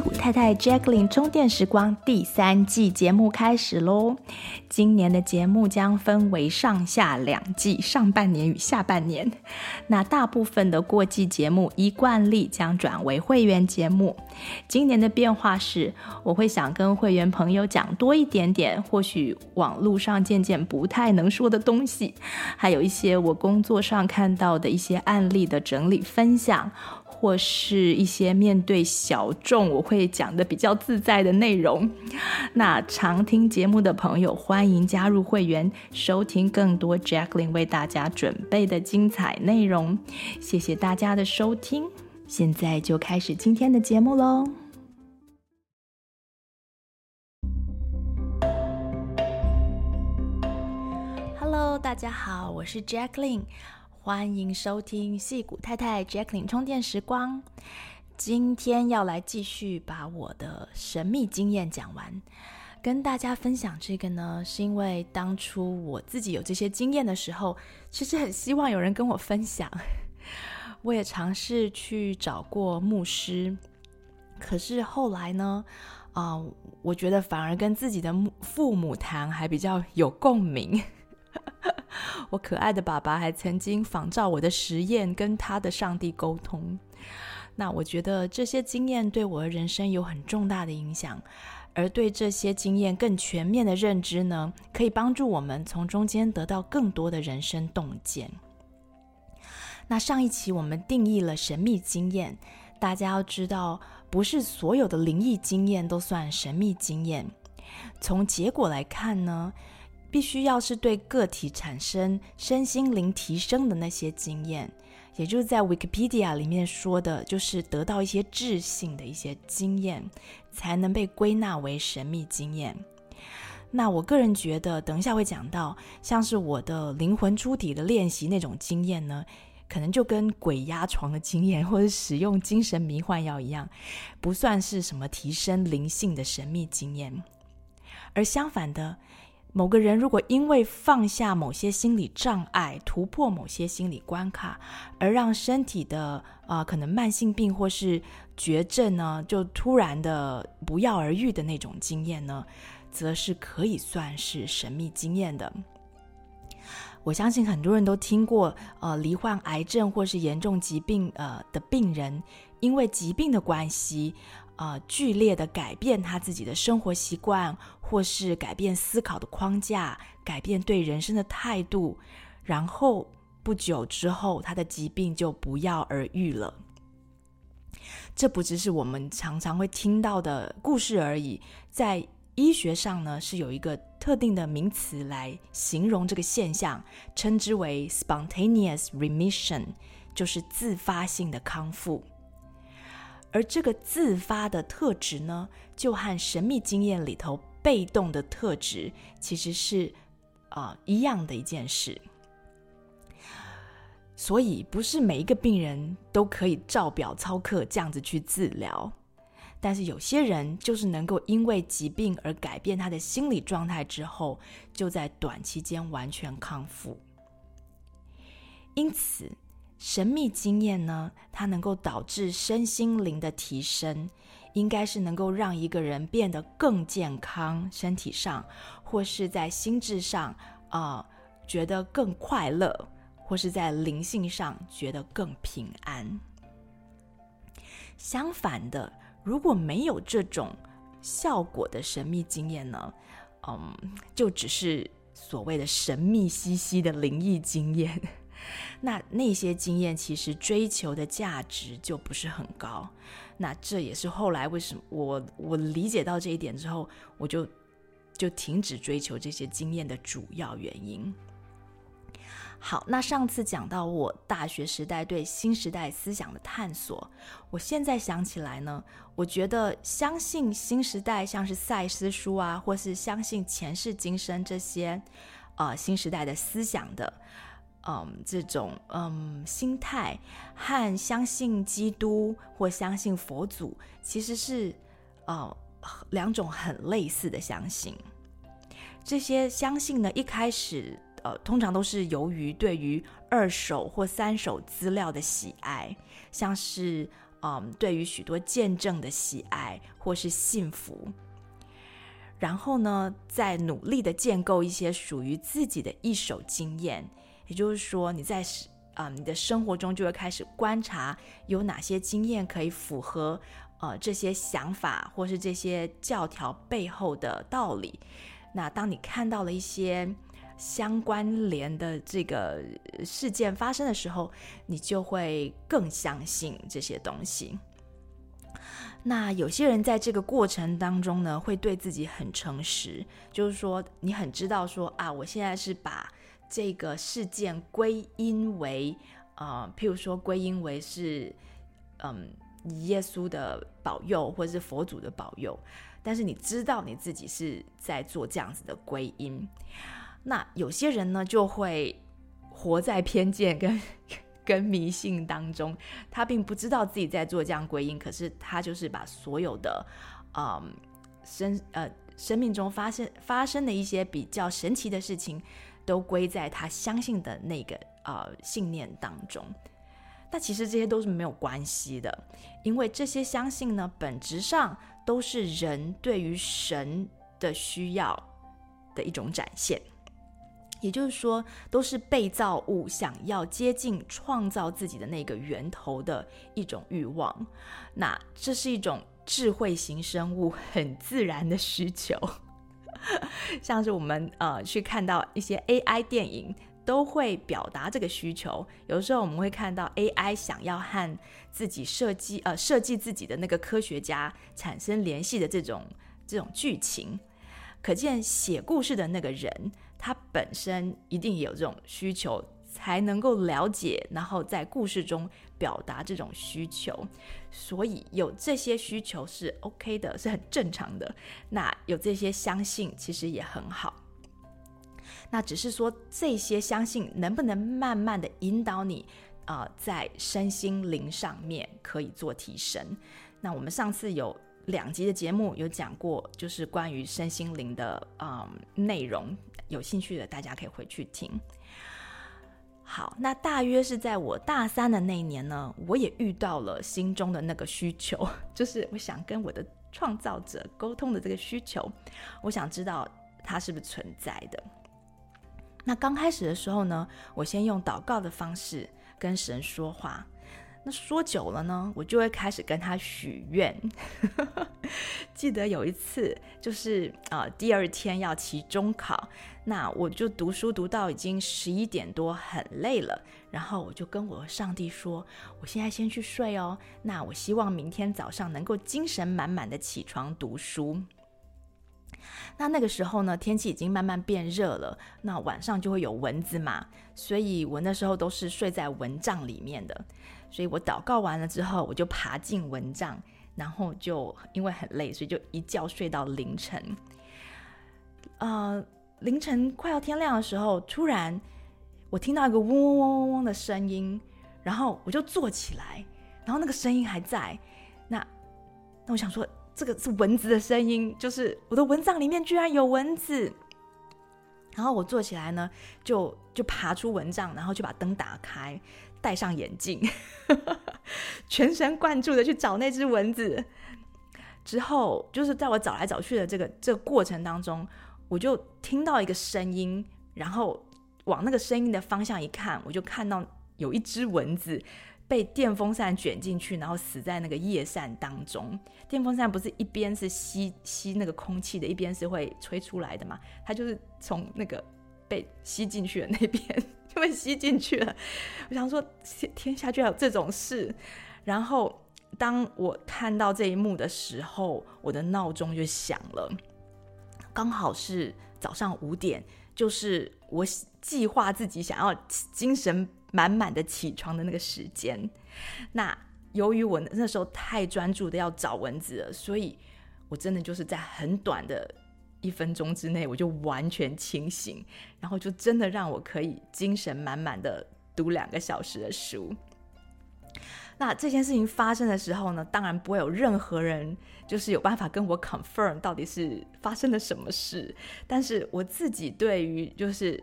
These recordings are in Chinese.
太太 Jacqueline 充电时光第三季节目开始喽！今年的节目将分为上下两季，上半年与下半年。那大部分的过季节目依惯例将转为会员节目。今年的变化是，我会想跟会员朋友讲多一点点，或许网络上渐渐不太能说的东西，还有一些我工作上看到的一些案例的整理分享。或是一些面对小众，我会讲的比较自在的内容。那常听节目的朋友，欢迎加入会员，收听更多 Jacqueline 为大家准备的精彩内容。谢谢大家的收听，现在就开始今天的节目喽。Hello，大家好，我是 Jacqueline。欢迎收听戏谷太太 Jacqueline 充电时光。今天要来继续把我的神秘经验讲完，跟大家分享这个呢，是因为当初我自己有这些经验的时候，其实很希望有人跟我分享。我也尝试去找过牧师，可是后来呢，啊、我觉得反而跟自己的父母谈还比较有共鸣。我可爱的爸爸还曾经仿照我的实验跟他的上帝沟通。那我觉得这些经验对我的人生有很重大的影响，而对这些经验更全面的认知呢，可以帮助我们从中间得到更多的人生洞见。那上一期我们定义了神秘经验，大家要知道，不是所有的灵异经验都算神秘经验。从结果来看呢，必须要是对个体产生身心灵提升的那些经验，也就是在 Wikipedia 里面说的，就是得到一些智性的一些经验，才能被归纳为神秘经验。那我个人觉得，等一下会讲到，像是我的灵魂出体的练习那种经验呢，可能就跟鬼压床的经验，或者使用精神迷幻药一样，不算是什么提升灵性的神秘经验。而相反的，某个人如果因为放下某些心理障碍，突破某些心理关卡，而让身体的啊、可能慢性病或是绝症呢，就突然的不药而愈的那种经验呢，则是可以算是神秘经验的。我相信很多人都听过，呃，罹患癌症或是严重疾病呃的病人，因为疾病的关系。啊、呃，剧烈的改变他自己的生活习惯，或是改变思考的框架，改变对人生的态度，然后不久之后，他的疾病就不药而愈了。这不只是我们常常会听到的故事而已，在医学上呢，是有一个特定的名词来形容这个现象，称之为 spontaneous remission，就是自发性的康复。而这个自发的特质呢，就和神秘经验里头被动的特质其实是啊、一样的一件事。所以不是每一个病人都可以照表操课这样子去治疗，但是有些人就是能够因为疾病而改变他的心理状态之后，就在短期间完全康复。因此。神秘经验呢，它能够导致身心灵的提升，应该是能够让一个人变得更健康，身体上或是在心智上啊、觉得更快乐，或是在灵性上觉得更平安。相反的，如果没有这种效果的神秘经验呢，嗯，就只是所谓的神秘兮兮的灵异经验。那那些经验其实追求的价值就不是很高，那这也是后来为什么我我理解到这一点之后，我就就停止追求这些经验的主要原因。好，那上次讲到我大学时代对新时代思想的探索，我现在想起来呢，我觉得相信新时代像是赛斯书啊，或是相信前世今生这些呃新时代的思想的。嗯，这种嗯心态和相信基督或相信佛祖其实是呃两种很类似的相信。这些相信呢，一开始呃通常都是由于对于二手或三手资料的喜爱，像是嗯，对于许多见证的喜爱或是幸福。然后呢，再努力的建构一些属于自己的一手经验，也就是说，你在啊、你的生活中就会开始观察有哪些经验可以符合呃这些想法或是这些教条背后的道理。那当你看到了一些相关联的这个事件发生的时候，你就会更相信这些东西。那有些人在这个过程当中呢，会对自己很诚实，就是说你很知道说啊，我现在是把这个事件归因为呃，譬如说归因为是嗯耶稣的保佑或者是佛祖的保佑，但是你知道你自己是在做这样子的归因。那有些人呢，就会活在偏见跟。跟迷信当中，他并不知道自己在做这样归因，可是他就是把所有的，嗯，生呃生命中发生发生的一些比较神奇的事情，都归在他相信的那个呃信念当中。但其实这些都是没有关系的，因为这些相信呢，本质上都是人对于神的需要的一种展现。也就是说，都是被造物想要接近创造自己的那个源头的一种欲望。那这是一种智慧型生物很自然的需求，像是我们呃去看到一些 AI 电影，都会表达这个需求。有时候我们会看到 AI 想要和自己设计呃设计自己的那个科学家产生联系的这种这种剧情，可见写故事的那个人。他本身一定也有这种需求，才能够了解，然后在故事中表达这种需求。所以有这些需求是 OK 的，是很正常的。那有这些相信，其实也很好。那只是说这些相信能不能慢慢的引导你啊、在身心灵上面可以做提升。那我们上次有两集的节目有讲过，就是关于身心灵的嗯内容。有兴趣的大家可以回去听。好，那大约是在我大三的那一年呢，我也遇到了心中的那个需求，就是我想跟我的创造者沟通的这个需求，我想知道它是不是存在的。那刚开始的时候呢，我先用祷告的方式跟神说话。那说久了呢，我就会开始跟他许愿。记得有一次，就是呃第二天要期中考，那我就读书读到已经十一点多，很累了。然后我就跟我上帝说：“我现在先去睡哦。那我希望明天早上能够精神满满的起床读书。”那那个时候呢，天气已经慢慢变热了，那晚上就会有蚊子嘛，所以我那时候都是睡在蚊帐里面的。所以我祷告完了之后，我就爬进蚊帐，然后就因为很累，所以就一觉睡到凌晨。呃，凌晨快要天亮的时候，突然我听到一个嗡嗡嗡嗡嗡的声音，然后我就坐起来，然后那个声音还在。那那我想说，这个是蚊子的声音，就是我的蚊帐里面居然有蚊子。然后我坐起来呢，就就爬出蚊帐，然后就把灯打开。戴上眼镜，全神贯注的去找那只蚊子。之后，就是在我找来找去的这个这个过程当中，我就听到一个声音，然后往那个声音的方向一看，我就看到有一只蚊子被电风扇卷进去，然后死在那个叶扇当中。电风扇不是一边是吸吸那个空气的，一边是会吹出来的嘛？它就是从那个被吸进去的那边。就被吸进去了。我想说，天下居然有这种事。然后，当我看到这一幕的时候，我的闹钟就响了，刚好是早上五点，就是我计划自己想要精神满满的起床的那个时间。那由于我那时候太专注的要找蚊子了，所以我真的就是在很短的。一分钟之内，我就完全清醒，然后就真的让我可以精神满满的读两个小时的书。那这件事情发生的时候呢，当然不会有任何人就是有办法跟我 confirm 到底是发生了什么事，但是我自己对于就是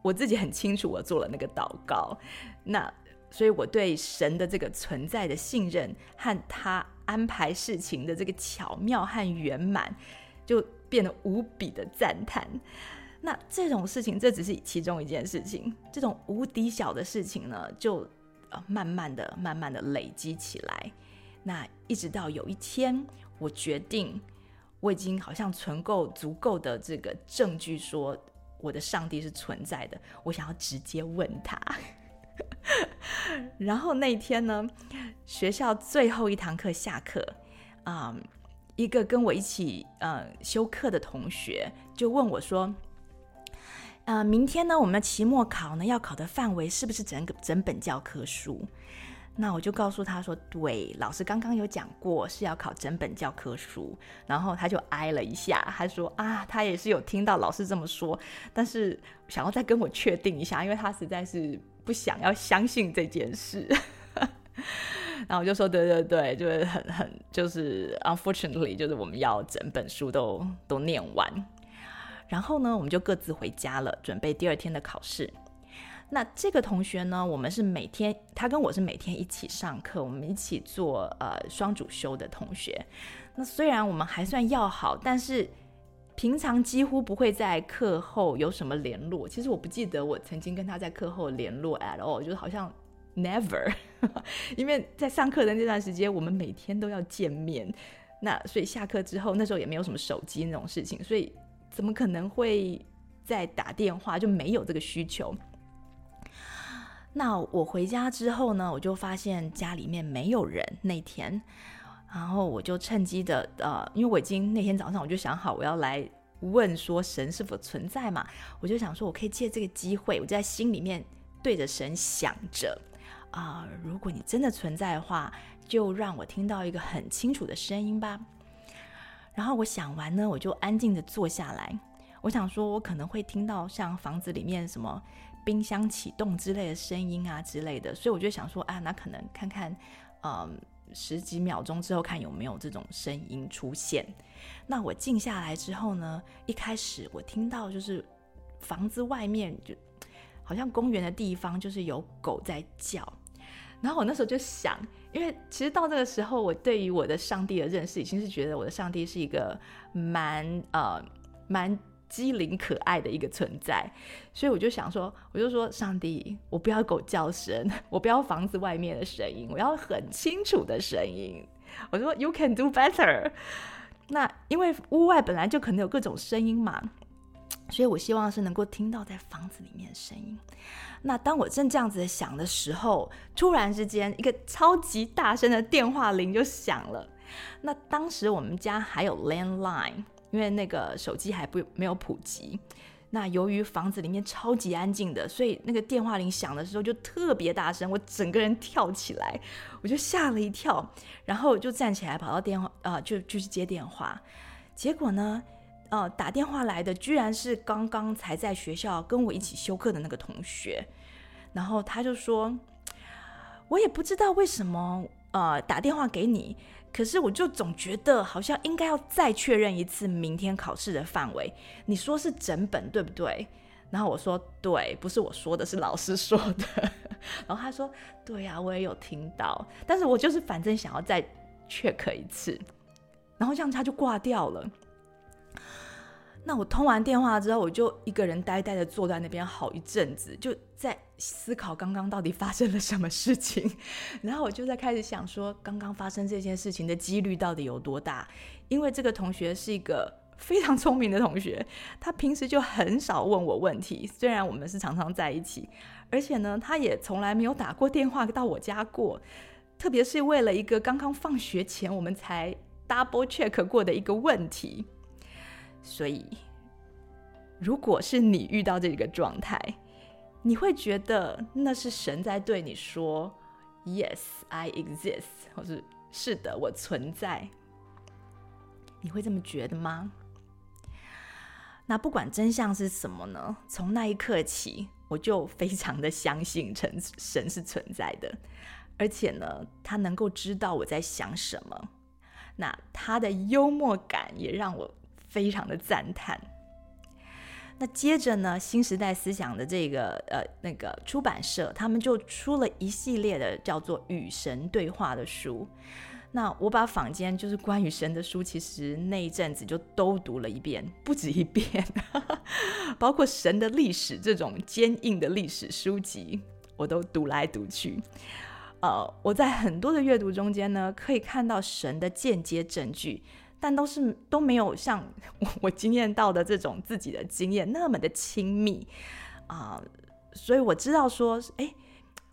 我自己很清楚，我做了那个祷告。那所以我对神的这个存在的信任和他安排事情的这个巧妙和圆满，就变得无比的赞叹。那这种事情，这只是其中一件事情。这种无敌小的事情呢，就呃慢慢的、慢慢的累积起来。那一直到有一天，我决定，我已经好像存够足够的这个证据，说我的上帝是存在的。我想要直接问他。然后那天呢，学校最后一堂课下课，啊、一个跟我一起呃修课的同学就问我说：“呃，明天呢，我们期末考呢要考的范围是不是整个整本教科书？”那我就告诉他说：“对，老师刚刚有讲过是要考整本教科书。”然后他就挨了一下，他说：“啊，他也是有听到老师这么说，但是想要再跟我确定一下，因为他实在是。”不想要相信这件事，然后我就说对对对，就是很很就是 unfortunately，就是我们要整本书都都念完，然后呢，我们就各自回家了，准备第二天的考试。那这个同学呢，我们是每天，他跟我是每天一起上课，我们一起做呃双主修的同学。那虽然我们还算要好，但是。平常几乎不会在课后有什么联络。其实我不记得我曾经跟他在课后联络 at all，就是好像 never。因为在上课的那段时间，我们每天都要见面，那所以下课之后，那时候也没有什么手机那种事情，所以怎么可能会再打电话？就没有这个需求。那我回家之后呢，我就发现家里面没有人那天。然后我就趁机的，呃，因为我已经那天早上我就想好我要来问说神是否存在嘛，我就想说我可以借这个机会，我就在心里面对着神想着，啊、如果你真的存在的话，就让我听到一个很清楚的声音吧。然后我想完呢，我就安静的坐下来，我想说我可能会听到像房子里面什么冰箱启动之类的声音啊之类的，所以我就想说啊，那可能看看，嗯、呃。十几秒钟之后，看有没有这种声音出现。那我静下来之后呢，一开始我听到就是房子外面就好像公园的地方，就是有狗在叫。然后我那时候就想，因为其实到这个时候，我对于我的上帝的认识，已经是觉得我的上帝是一个蛮呃蛮。机灵可爱的一个存在，所以我就想说，我就说，上帝，我不要狗叫声，我不要房子外面的声音，我要很清楚的声音。我说，You can do better。那因为屋外本来就可能有各种声音嘛，所以我希望是能够听到在房子里面的声音。那当我正这样子想的时候，突然之间一个超级大声的电话铃就响了。那当时我们家还有 landline。因为那个手机还不没有普及，那由于房子里面超级安静的，所以那个电话铃响的时候就特别大声，我整个人跳起来，我就吓了一跳，然后就站起来跑到电话，呃，就就去接电话。结果呢，呃，打电话来的居然是刚刚才在学校跟我一起修课的那个同学，然后他就说，我也不知道为什么，呃，打电话给你。可是我就总觉得好像应该要再确认一次明天考试的范围。你说是整本对不对？然后我说对，不是我说的，是老师说的。然后他说对呀，我也有听到，但是我就是反正想要再确认一次。然后这样他就挂掉了。那我通完电话之后，我就一个人呆呆的坐在那边好一阵子，就在思考刚刚到底发生了什么事情。然后我就在开始想说，刚刚发生这件事情的几率到底有多大？因为这个同学是一个非常聪明的同学，他平时就很少问我问题，虽然我们是常常在一起，而且呢，他也从来没有打过电话到我家过，特别是为了一个刚刚放学前我们才 double check 过的一个问题。所以，如果是你遇到这个状态，你会觉得那是神在对你说 “Yes, I exist”，或是“是的，我存在”。你会这么觉得吗？那不管真相是什么呢？从那一刻起，我就非常的相信神神是存在的，而且呢，他能够知道我在想什么。那他的幽默感也让我。非常的赞叹。那接着呢，新时代思想的这个呃那个出版社，他们就出了一系列的叫做《与神对话》的书。那我把坊间就是关于神的书，其实那一阵子就都读了一遍，不止一遍，包括神的历史这种坚硬的历史书籍，我都读来读去。呃，我在很多的阅读中间呢，可以看到神的间接证据，但都是都没有像我 我经验到的这种自己的经验那么的亲密啊，所以我知道说，诶。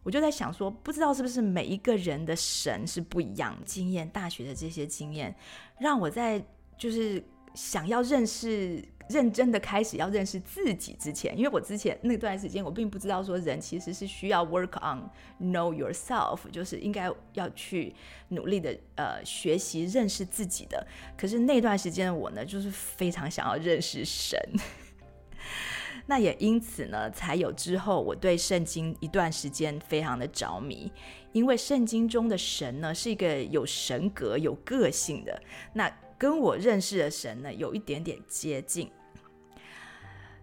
我就在想说，不知道是不是每一个人的神是不一样。经验大学的这些经验，让我在就是想要认识、认真的开始要认识自己之前，因为我之前那段时间我并不知道说人其实是需要 work on know yourself，就是应该要去努力的呃学习认识自己的。可是那段时间的我呢，就是非常想要认识神。那也因此呢，才有之后我对圣经一段时间非常的着迷，因为圣经中的神呢是一个有神格、有个性的，那跟我认识的神呢有一点点接近，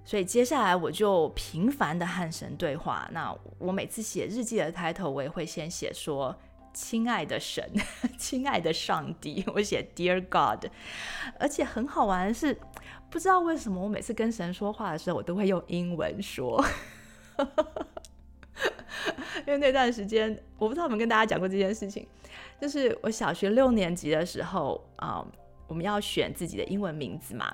所以接下来我就频繁的和神对话。那我每次写日记的开头，我也会先写说：“亲爱的神，亲爱的上帝。”我写 “Dear God”，而且很好玩的是。不知道为什么，我每次跟神说话的时候，我都会用英文说。因为那段时间，我不知道有没有跟大家讲过这件事情，就是我小学六年级的时候啊、我们要选自己的英文名字嘛。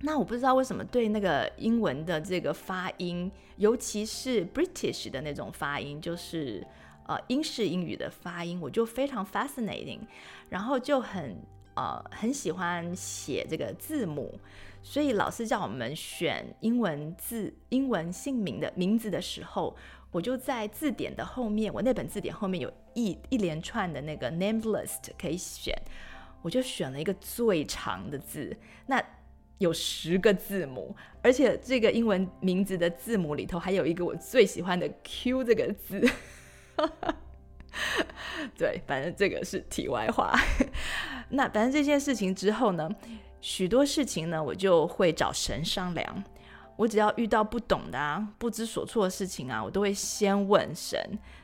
那我不知道为什么对那个英文的这个发音，尤其是 British 的那种发音，就是呃英式英语的发音，我就非常 fascinating，然后就很。呃，很喜欢写这个字母，所以老师叫我们选英文字、英文姓名的名字的时候，我就在字典的后面，我那本字典后面有一一连串的那个 name list 可以选，我就选了一个最长的字，那有十个字母，而且这个英文名字的字母里头还有一个我最喜欢的 Q 这个字。对，反正这个是题外话。那反正这件事情之后呢，许多事情呢，我就会找神商量。我只要遇到不懂的啊、不知所措的事情啊，我都会先问神。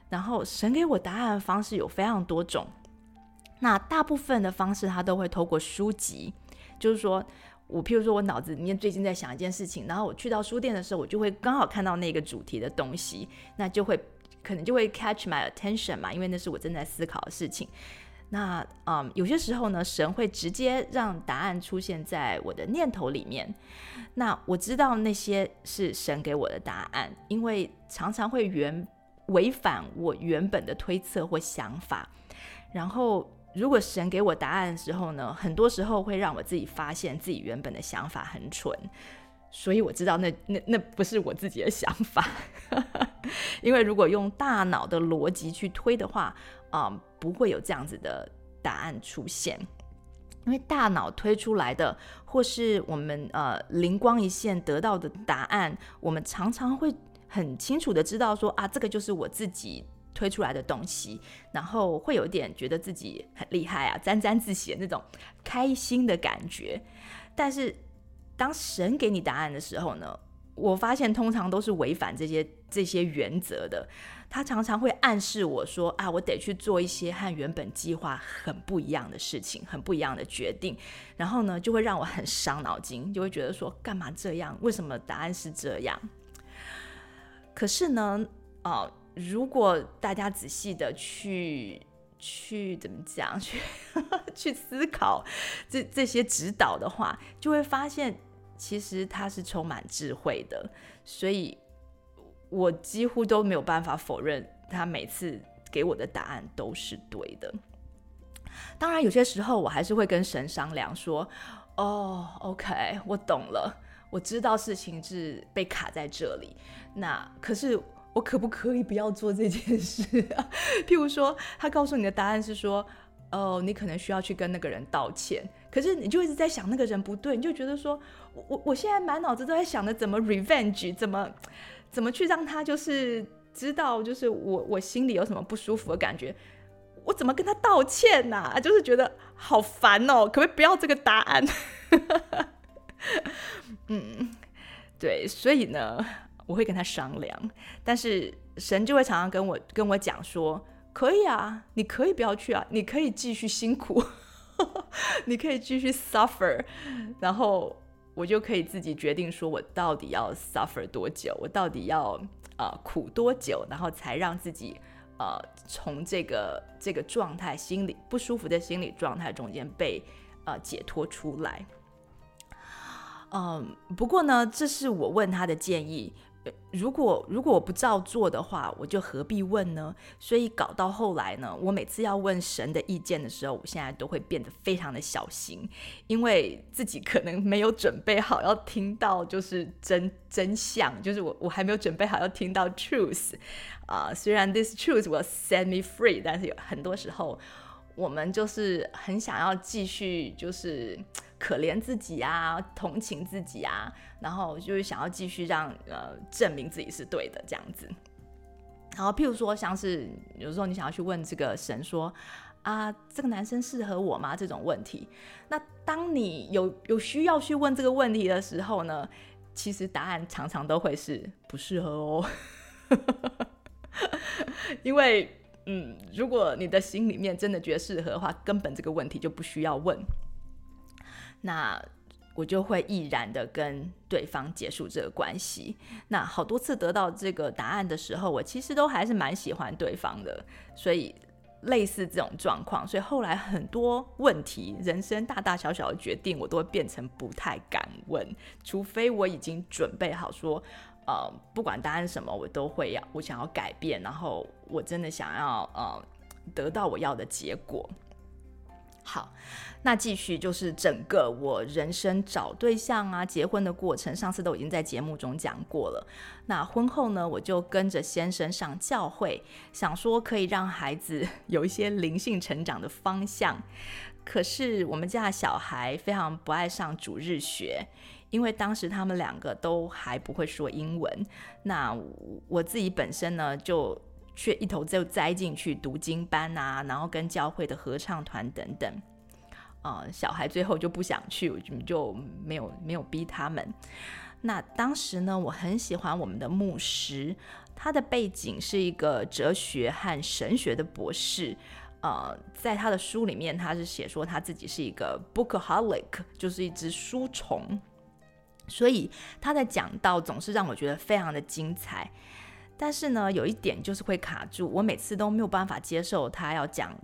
然后神给我答案的方式有非常多种。那大部分的方式，他都会透过书籍，就是说我譬如说我脑子里面最近在想一件事情，然后我去到书店的时候，我就会刚好看到那个主题的东西，那就会。可能就会 catch my attention 嘛，因为那是我正在思考的事情。那嗯，有些时候呢，神会直接让答案出现在我的念头里面。那我知道那些是神给我的答案，因为常常会原违反我原本的推测或想法。然后，如果神给我答案的时候呢，很多时候会让我自己发现自己原本的想法很蠢。所以我知道那那那不是我自己的想法，因为如果用大脑的逻辑去推的话，啊、嗯，不会有这样子的答案出现。因为大脑推出来的，或是我们呃灵光一现得到的答案，我们常常会很清楚的知道说啊，这个就是我自己推出来的东西，然后会有点觉得自己很厉害啊，沾沾自喜的那种开心的感觉，但是。当神给你答案的时候呢，我发现通常都是违反这些这些原则的。他常常会暗示我说啊，我得去做一些和原本计划很不一样的事情，很不一样的决定。然后呢，就会让我很伤脑筋，就会觉得说，干嘛这样？为什么答案是这样？可是呢，哦、如果大家仔细的去。去怎么讲？去 去思考这这些指导的话，就会发现其实他是充满智慧的，所以我几乎都没有办法否认他每次给我的答案都是对的。当然，有些时候我还是会跟神商量说：“哦，OK，我懂了，我知道事情是被卡在这里。那可是。”我可不可以不要做这件事啊？譬如说，他告诉你的答案是说，哦，你可能需要去跟那个人道歉。可是你就一直在想那个人不对，你就觉得说，我我现在满脑子都在想着怎么 revenge，怎么怎么去让他就是知道，就是我我心里有什么不舒服的感觉，我怎么跟他道歉呐、啊？就是觉得好烦哦，可不可以不要这个答案？嗯。对，所以呢，我会跟他商量，但是神就会常常跟我跟我讲说，可以啊，你可以不要去啊，你可以继续辛苦，你可以继续 suffer，然后我就可以自己决定说我到底要 suffer 多久，我到底要呃苦多久，然后才让自己呃从这个这个状态心理不舒服的心理状态中间被呃解脱出来。嗯，不过呢，这是我问他的建议。如果如果我不照做的话，我就何必问呢？所以搞到后来呢，我每次要问神的意见的时候，我现在都会变得非常的小心，因为自己可能没有准备好要听到就是真真相，就是我我还没有准备好要听到 truth 啊。虽然 this truth will set me free，但是有很多时候我们就是很想要继续就是。可怜自己啊，同情自己啊，然后就是想要继续让呃证明自己是对的这样子。然后譬如说，像是有时候你想要去问这个神说啊，这个男生适合我吗？这种问题，那当你有有需要去问这个问题的时候呢，其实答案常常都会是不适合哦。因为嗯，如果你的心里面真的觉得适合的话，根本这个问题就不需要问。那我就会毅然的跟对方结束这个关系。那好多次得到这个答案的时候，我其实都还是蛮喜欢对方的。所以类似这种状况，所以后来很多问题，人生大大小小的决定，我都会变成不太敢问，除非我已经准备好说，呃，不管答案什么，我都会要，我想要改变，然后我真的想要呃得到我要的结果。好。那继续就是整个我人生找对象啊、结婚的过程，上次都已经在节目中讲过了。那婚后呢，我就跟着先生上教会，想说可以让孩子 有一些灵性成长的方向。可是我们家的小孩非常不爱上主日学，因为当时他们两个都还不会说英文。那我自己本身呢，就却一头就栽进去读经班啊，然后跟教会的合唱团等等。呃，小孩最后就不想去，我就没有没有逼他们。那当时呢，我很喜欢我们的牧师，他的背景是一个哲学和神学的博士。呃，在他的书里面，他是写说他自己是一个 bookaholic，就是一只书虫。所以他的讲道总是让我觉得非常的精彩。但是呢，有一点就是会卡住，我每次都没有办法接受他要讲。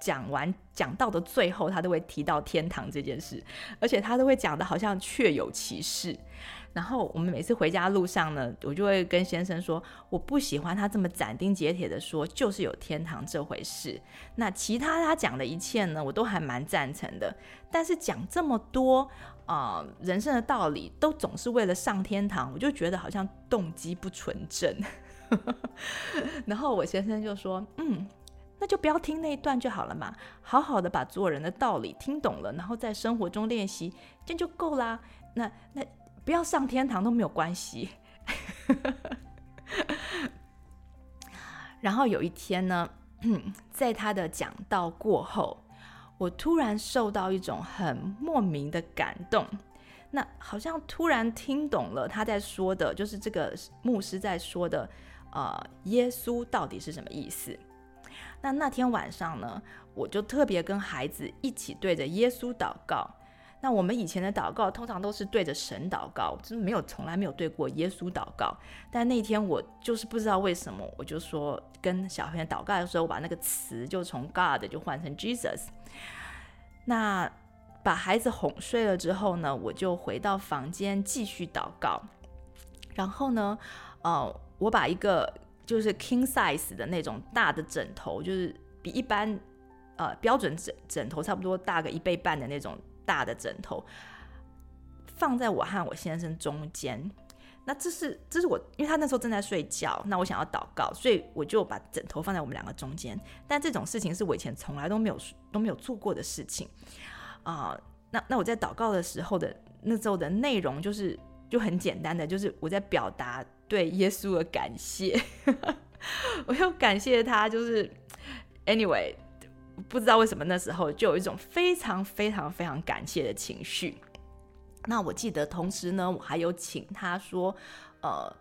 讲完讲到的最后，他都会提到天堂这件事，而且他都会讲的好像确有其事。然后我们每次回家路上呢，我就会跟先生说，我不喜欢他这么斩钉截铁的说，就是有天堂这回事。那其他他讲的一切呢，我都还蛮赞成的。但是讲这么多啊、人生的道理都总是为了上天堂，我就觉得好像动机不纯正。然后我先生就说，嗯。那就不要听那一段就好了嘛，好好的把做人的道理听懂了，然后在生活中练习，这就够啦。那那不要上天堂都没有关系。然后有一天呢，在他的讲道过后，我突然受到一种很莫名的感动，那好像突然听懂了他在说的，就是这个牧师在说的，呃，耶稣到底是什么意思？那那天晚上呢，我就特别跟孩子一起对着耶稣祷告。那我们以前的祷告通常都是对着神祷告，就是没有从来没有对过耶稣祷告。但那天我就是不知道为什么，我就说跟小朋友祷告的时候，我把那个词就从 God 就换成 Jesus。那把孩子哄睡了之后呢，我就回到房间继续祷告。然后呢，呃，我把一个。就是 king size 的那种大的枕头，就是比一般呃标准枕枕头差不多大个一倍半的那种大的枕头，放在我和我先生中间。那这是这是我，因为他那时候正在睡觉，那我想要祷告，所以我就把枕头放在我们两个中间。但这种事情是我以前从来都没有都没有做过的事情啊、那那我在祷告的时候的那时候的内容就是就很简单的，就是我在表达。对耶稣的感谢，我又感谢他。就是 anyway，不知道为什么那时候就有一种非常非常非常感谢的情绪。那我记得同时呢，我还有请他说，呃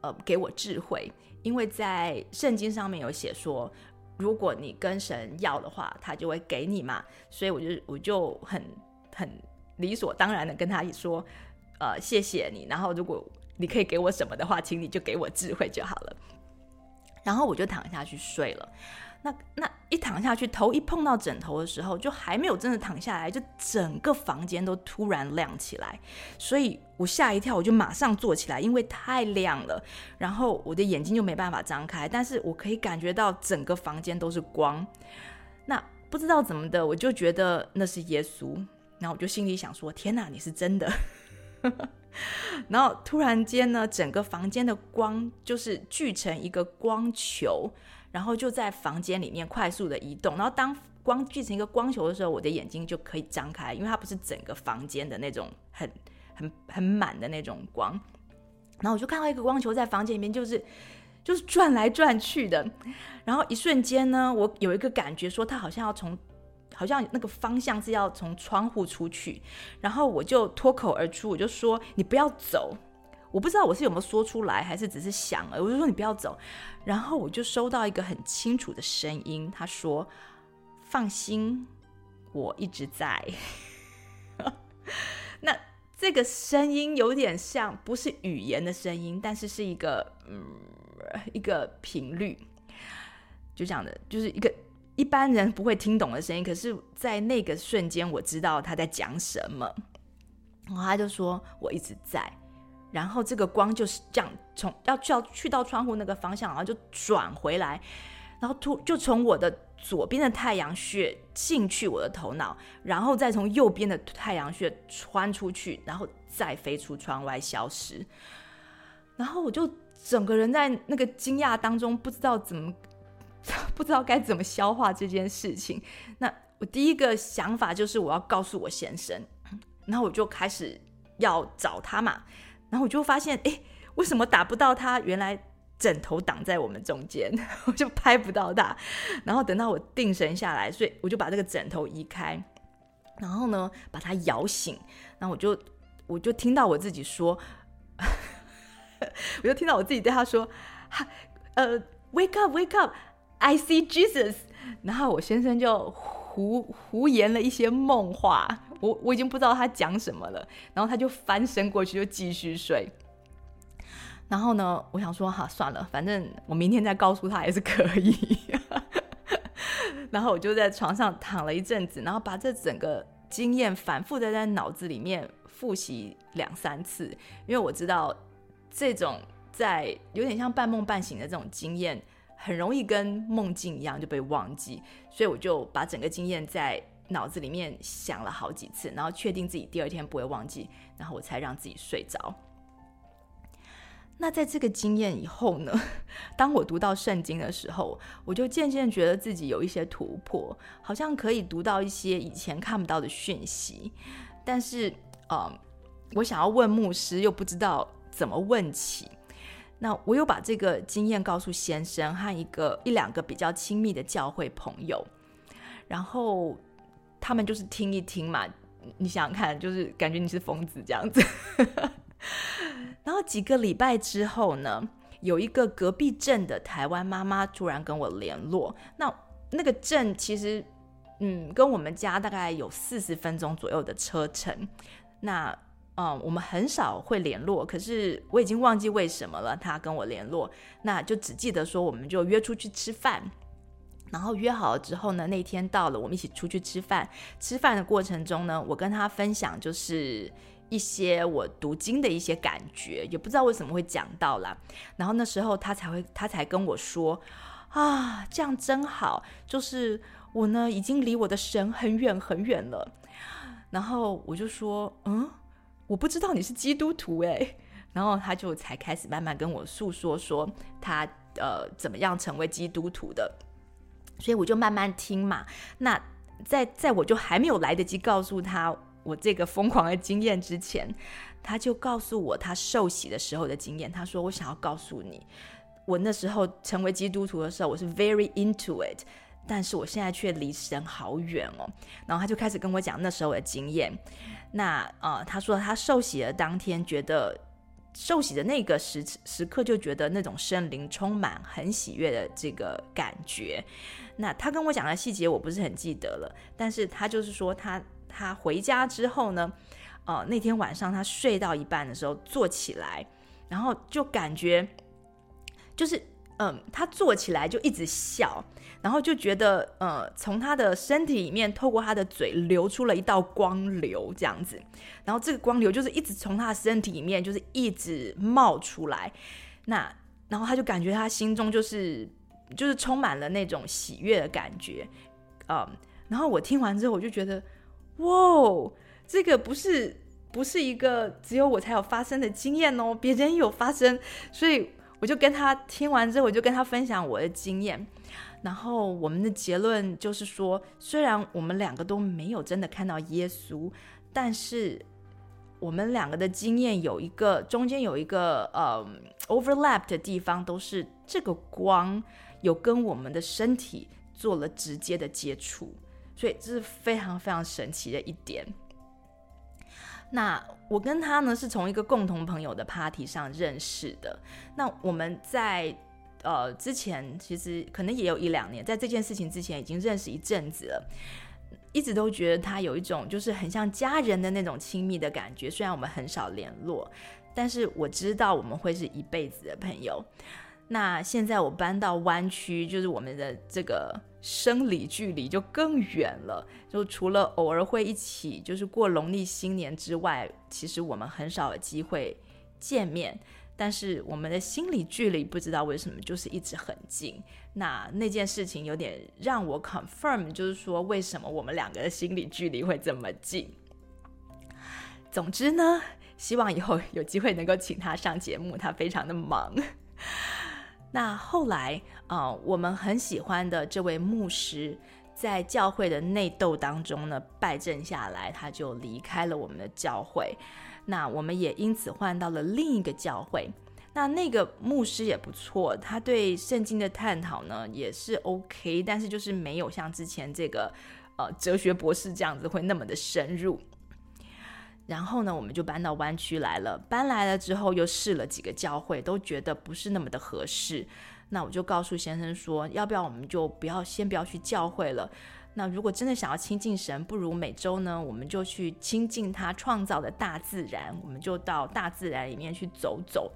呃，给我智慧，因为在圣经上面有写说，如果你跟神要的话，他就会给你嘛。所以我就我就很很理所当然的跟他说，呃，谢谢你。然后如果你可以给我什么的话，请你就给我智慧就好了。然后我就躺下去睡了。那那一躺下去，头一碰到枕头的时候，就还没有真的躺下来，就整个房间都突然亮起来，所以我吓一跳，我就马上坐起来，因为太亮了。然后我的眼睛就没办法张开，但是我可以感觉到整个房间都是光。那不知道怎么的，我就觉得那是耶稣。然后我就心里想说：天哪，你是真的！然后突然间呢，整个房间的光就是聚成一个光球，然后就在房间里面快速的移动。然后当光聚成一个光球的时候，我的眼睛就可以张开，因为它不是整个房间的那种很很很满的那种光。然后我就看到一个光球在房间里面，就是就是转来转去的。然后一瞬间呢，我有一个感觉说，它好像要从。好像那个方向是要从窗户出去，然后我就脱口而出，我就说：“你不要走。”我不知道我是有没有说出来，还是只是想了。我就说：“你不要走。”然后我就收到一个很清楚的声音，他说：“放心，我一直在。”那这个声音有点像，不是语言的声音，但是是一个嗯，一个频率，就这样的，就是一个。一般人不会听懂的声音，可是，在那个瞬间，我知道他在讲什么。然后他就说：“我一直在。”然后这个光就是这样从要去到去到窗户那个方向，然后就转回来，然后突就从我的左边的太阳穴进去我的头脑，然后再从右边的太阳穴穿出去，然后再飞出窗外消失。然后我就整个人在那个惊讶当中，不知道怎么。不知道该怎么消化这件事情。那我第一个想法就是我要告诉我先生，然后我就开始要找他嘛。然后我就发现，哎，为什么打不到他？原来枕头挡在我们中间，我就拍不到他。然后等到我定神下来，所以我就把这个枕头移开，然后呢把他摇醒。然后我就我就听到我自己说，我就听到我自己对他说，哈呃，wake up，wake up。I see Jesus，然后我先生就胡胡言了一些梦话，我我已经不知道他讲什么了，然后他就翻身过去就继续睡。然后呢，我想说哈，算了，反正我明天再告诉他也是可以。然后我就在床上躺了一阵子，然后把这整个经验反复的在脑子里面复习两三次，因为我知道这种在有点像半梦半醒的这种经验。很容易跟梦境一样就被忘记，所以我就把整个经验在脑子里面想了好几次，然后确定自己第二天不会忘记，然后我才让自己睡着。那在这个经验以后呢，当我读到圣经的时候，我就渐渐觉得自己有一些突破，好像可以读到一些以前看不到的讯息。但是，呃，我想要问牧师，又不知道怎么问起。那我有把这个经验告诉先生和一个一两个比较亲密的教会朋友，然后他们就是听一听嘛，你想想看，就是感觉你是疯子这样子。然后几个礼拜之后呢，有一个隔壁镇的台湾妈妈突然跟我联络，那那个镇其实嗯跟我们家大概有四十分钟左右的车程，那。嗯，我们很少会联络，可是我已经忘记为什么了。他跟我联络，那就只记得说我们就约出去吃饭，然后约好了之后呢，那天到了，我们一起出去吃饭。吃饭的过程中呢，我跟他分享就是一些我读经的一些感觉，也不知道为什么会讲到啦。然后那时候他才会，他才跟我说啊，这样真好，就是我呢已经离我的神很远很远了。然后我就说，嗯。我不知道你是基督徒哎，然后他就才开始慢慢跟我诉说说他呃怎么样成为基督徒的，所以我就慢慢听嘛。那在在我就还没有来得及告诉他我这个疯狂的经验之前，他就告诉我他受洗的时候的经验。他说：“我想要告诉你，我那时候成为基督徒的时候，我是 very into it。但是我现在却离神好远哦。然后他就开始跟我讲那时候的经验。那呃，他说他受洗的当天，觉得受洗的那个时时刻，就觉得那种圣灵充满很喜悦的这个感觉。那他跟我讲的细节我不是很记得了，但是他就是说他他回家之后呢，呃，那天晚上他睡到一半的时候坐起来，然后就感觉就是。嗯，他坐起来就一直笑，然后就觉得，呃，从他的身体里面透过他的嘴流出了一道光流，这样子，然后这个光流就是一直从他的身体里面就是一直冒出来，那然后他就感觉他心中就是就是充满了那种喜悦的感觉，嗯，然后我听完之后我就觉得，哇，这个不是不是一个只有我才有发生的经验哦，别人有发生，所以。我就跟他听完之后，我就跟他分享我的经验，然后我们的结论就是说，虽然我们两个都没有真的看到耶稣，但是我们两个的经验有一个中间有一个呃 overlap 的地方，都是这个光有跟我们的身体做了直接的接触，所以这是非常非常神奇的一点。那我跟他呢是从一个共同朋友的 party 上认识的。那我们在呃之前其实可能也有一两年，在这件事情之前已经认识一阵子了，一直都觉得他有一种就是很像家人的那种亲密的感觉。虽然我们很少联络，但是我知道我们会是一辈子的朋友。那现在我搬到湾区，就是我们的这个。生理距离就更远了，就除了偶尔会一起就是过农历新年之外，其实我们很少有机会见面。但是我们的心理距离不知道为什么就是一直很近。那那件事情有点让我 confirm，就是说为什么我们两个的心理距离会这么近。总之呢，希望以后有机会能够请他上节目，他非常的忙。那后来，啊、我们很喜欢的这位牧师，在教会的内斗当中呢，败阵下来，他就离开了我们的教会。那我们也因此换到了另一个教会。那那个牧师也不错，他对圣经的探讨呢也是 OK，但是就是没有像之前这个呃哲学博士这样子会那么的深入。然后呢，我们就搬到湾区来了。搬来了之后，又试了几个教会，都觉得不是那么的合适。那我就告诉先生说，要不要我们就不要先不要去教会了。那如果真的想要亲近神，不如每周呢，我们就去亲近他创造的大自然，我们就到大自然里面去走走。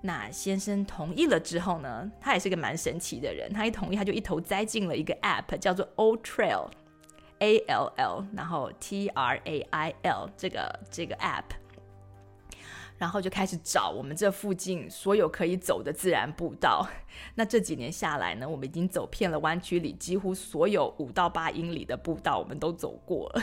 那先生同意了之后呢，他也是个蛮神奇的人，他一同意，他就一头栽进了一个 App，叫做 All Trail。A L L，然后 T R A I L 这个这个 app，然后就开始找我们这附近所有可以走的自然步道。那这几年下来呢，我们已经走遍了湾区里几乎所有五到八英里的步道，我们都走过了。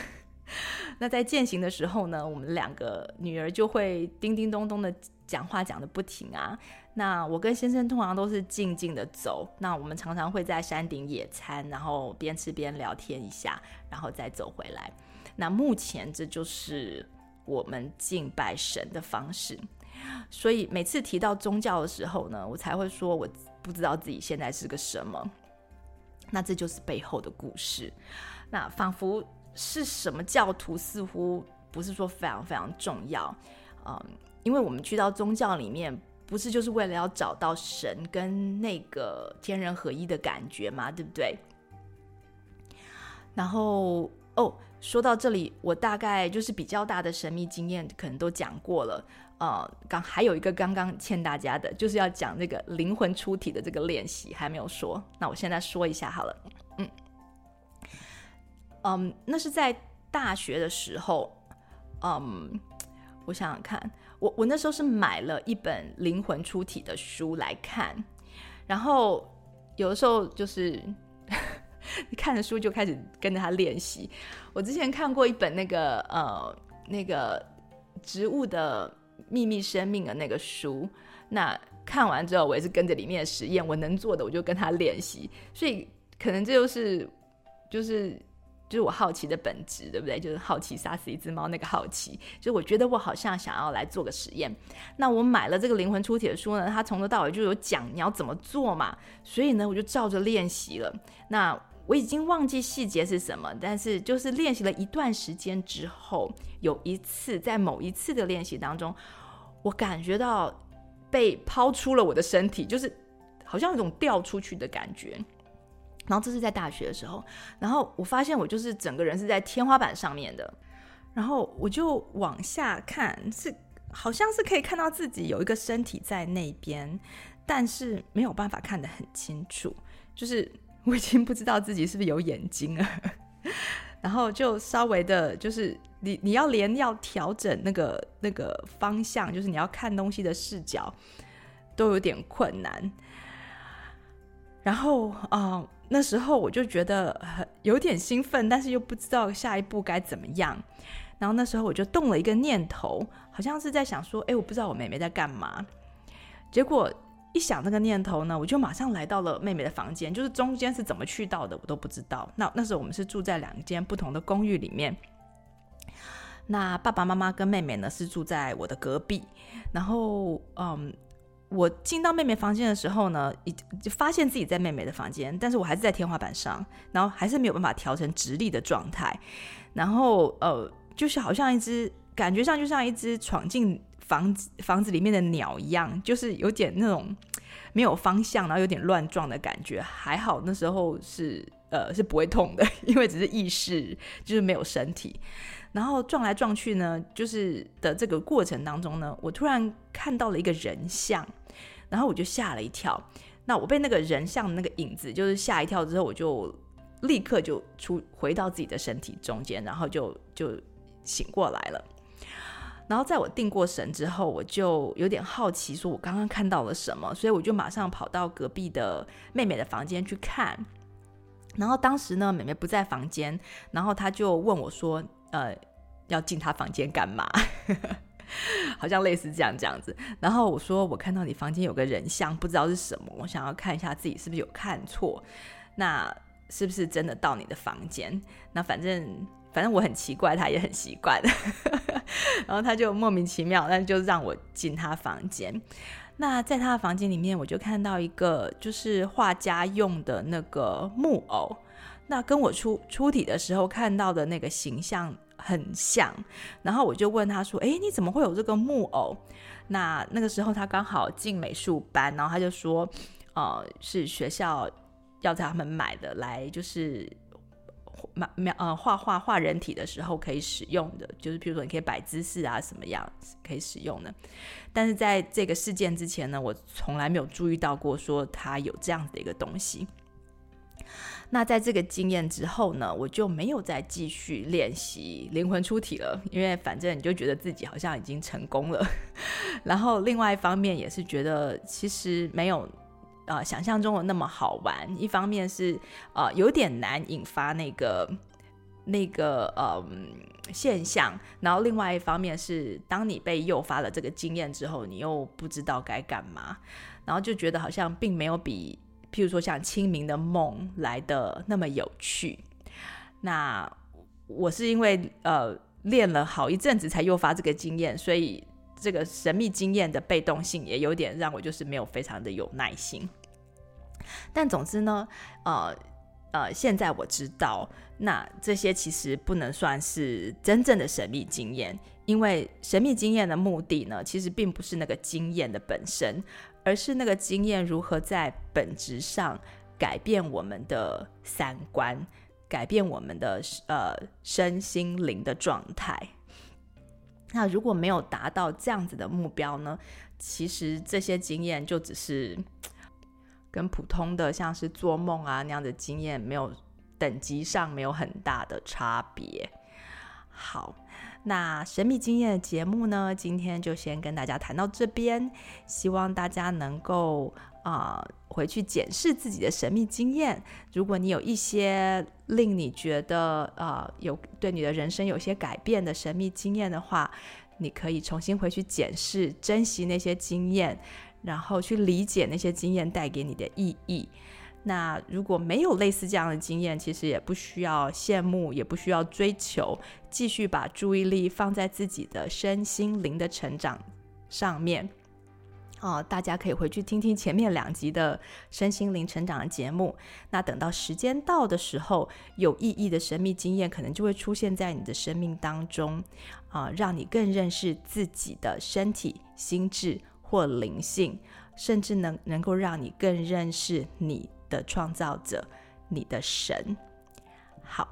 那在践行的时候呢，我们两个女儿就会叮叮咚咚的讲话，讲得不停啊。那我跟先生通常都是静静的走。那我们常常会在山顶野餐，然后边吃边聊天一下，然后再走回来。那目前这就是我们敬拜神的方式。所以每次提到宗教的时候呢，我才会说我不知道自己现在是个什么。那这就是背后的故事。那仿佛是什么教徒，似乎不是说非常非常重要。嗯，因为我们去到宗教里面。不是就是为了要找到神跟那个天人合一的感觉吗？对不对？然后哦，说到这里，我大概就是比较大的神秘经验，可能都讲过了。呃，刚还有一个刚刚欠大家的，就是要讲那个灵魂出体的这个练习，还没有说。那我现在说一下好了。嗯嗯，那是在大学的时候。嗯，我想想看。我我那时候是买了一本灵魂出体的书来看，然后有的时候就是 看了书就开始跟着他练习。我之前看过一本那个呃那个植物的秘密生命的那个书，那看完之后我也是跟着里面的实验，我能做的我就跟他练习，所以可能这就是就是。就是我好奇的本质，对不对？就是好奇杀死一只猫那个好奇。就是我觉得我好像想要来做个实验。那我买了这个灵魂出体的书呢，它从头到尾就有讲你要怎么做嘛。所以呢，我就照着练习了。那我已经忘记细节是什么，但是就是练习了一段时间之后，有一次在某一次的练习当中，我感觉到被抛出了我的身体，就是好像有种掉出去的感觉。然后这是在大学的时候，然后我发现我就是整个人是在天花板上面的，然后我就往下看，是好像是可以看到自己有一个身体在那边，但是没有办法看得很清楚，就是 我已经不知道自己是不是有眼睛了，然后就稍微的，就是你你要连要调整那个那个方向，就是你要看东西的视角都有点困难，然后啊。那时候我就觉得有点兴奋，但是又不知道下一步该怎么样。然后那时候我就动了一个念头，好像是在想说：“哎，我不知道我妹妹在干嘛。”结果一想那个念头呢，我就马上来到了妹妹的房间。就是中间是怎么去到的，我都不知道。那那时候我们是住在两间不同的公寓里面。那爸爸妈妈跟妹妹呢是住在我的隔壁。然后，嗯。我进到妹妹房间的时候呢，已就发现自己在妹妹的房间，但是我还是在天花板上，然后还是没有办法调成直立的状态，然后呃，就是好像一只感觉上就像一只闯进房子房子里面的鸟一样，就是有点那种没有方向，然后有点乱撞的感觉。还好那时候是呃是不会痛的，因为只是意识，就是没有身体。然后撞来撞去呢，就是的这个过程当中呢，我突然看到了一个人像。然后我就吓了一跳，那我被那个人像那个影子就是吓一跳之后，我就立刻就出回到自己的身体中间，然后就就醒过来了。然后在我定过神之后，我就有点好奇，说我刚刚看到了什么，所以我就马上跑到隔壁的妹妹的房间去看。然后当时呢，妹妹不在房间，然后她就问我说：“呃，要进她房间干嘛？” 好像类似这样这样子，然后我说我看到你房间有个人像，不知道是什么，我想要看一下自己是不是有看错，那是不是真的到你的房间？那反正反正我很奇怪，他也很习惯，然后他就莫名其妙，那就让我进他房间。那在他的房间里面，我就看到一个就是画家用的那个木偶，那跟我出出体的时候看到的那个形象。很像，然后我就问他说：“诶，你怎么会有这个木偶？”那那个时候他刚好进美术班，然后他就说：“呃，是学校要他们买的，来就是画描呃画画画人体的时候可以使用的，就是譬如说你可以摆姿势啊什么样可以使用的。但是在这个事件之前呢，我从来没有注意到过说他有这样子的一个东西。”那在这个经验之后呢，我就没有再继续练习灵魂出体了，因为反正你就觉得自己好像已经成功了。然后另外一方面也是觉得其实没有呃想象中的那么好玩。一方面是呃有点难引发那个那个呃现象，然后另外一方面是当你被诱发了这个经验之后，你又不知道该干嘛，然后就觉得好像并没有比。譬如说，像清明的梦来的那么有趣，那我是因为呃练了好一阵子才诱发这个经验，所以这个神秘经验的被动性也有点让我就是没有非常的有耐心。但总之呢，呃呃，现在我知道，那这些其实不能算是真正的神秘经验，因为神秘经验的目的呢，其实并不是那个经验的本身。而是那个经验如何在本质上改变我们的三观，改变我们的呃身心灵的状态。那如果没有达到这样子的目标呢？其实这些经验就只是跟普通的像是做梦啊那样的经验没有等级上没有很大的差别。好。那神秘经验的节目呢，今天就先跟大家谈到这边，希望大家能够啊、回去检视自己的神秘经验。如果你有一些令你觉得啊、呃、有对你的人生有些改变的神秘经验的话，你可以重新回去检视，珍惜那些经验，然后去理解那些经验带给你的意义。那如果没有类似这样的经验，其实也不需要羡慕，也不需要追求，继续把注意力放在自己的身心灵的成长上面。哦，大家可以回去听听前面两集的身心灵成长的节目。那等到时间到的时候，有意义的神秘经验可能就会出现在你的生命当中，啊、让你更认识自己的身体、心智或灵性，甚至能能够让你更认识你的创造者、你的神。好，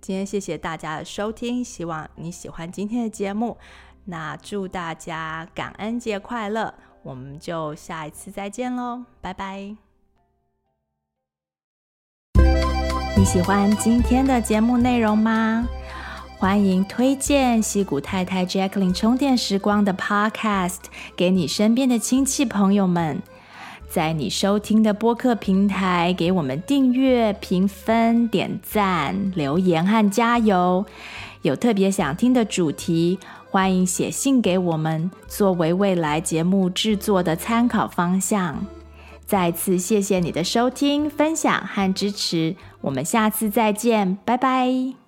今天谢谢大家的收听，希望你喜欢今天的节目。那祝大家感恩节快乐！我们就下一次再见喽，拜拜！你喜欢今天的节目内容吗？欢迎推荐西谷太太 Jacqueline 充电时光的 Podcast 给你身边的亲戚朋友们，在你收听的播客平台给我们订阅、评分、点赞、留言和加油。有特别想听的主题，欢迎写信给我们，作为未来节目制作的参考方向。再次谢谢你的收听、分享和支持，我们下次再见，拜拜。